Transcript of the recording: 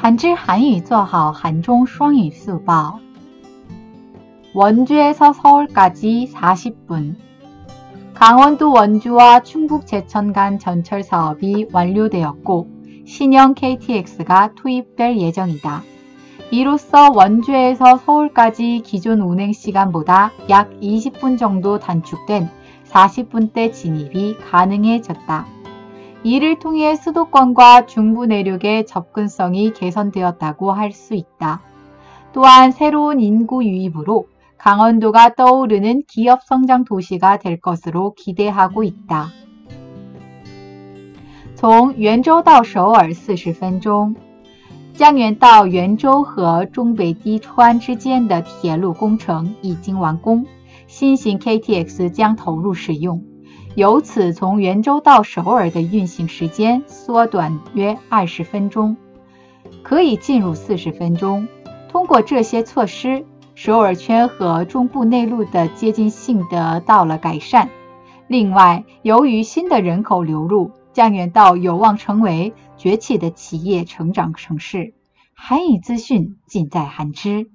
한知한유做好한중双语速报 원주에서 서울까지 40분 강원도 원주와 충북 제천 간 전철 사업이 완료되었고 신형 KTX가 투입될 예정이다. 이로써 원주에서 서울까지 기존 운행 시간보다 약 20분 정도 단축된 40분대 진입이 가능해졌다. 이를 통해 수도권과 중부 내륙의 접근성이 개선되었다고 할 수 있다. 또한 새로운 인구 유입으로 강원도가 떠오르는 기업 성장 도시가 될 것으로 기대하고 있다. 从袁州到首尔四十分钟，江原道袁州和中北堤川之间的铁路工程已经完工，新型 KTX 将投入使用。 由此，从圆州到首尔的运行时间缩短约二十分钟，可以进入四十分钟。通过这些措施，首尔圈和中部内陆的接近性得到了改善。另外，由于新的人口流入，江原道有望成为崛起的企业成长城市。韩语资讯尽在韩知。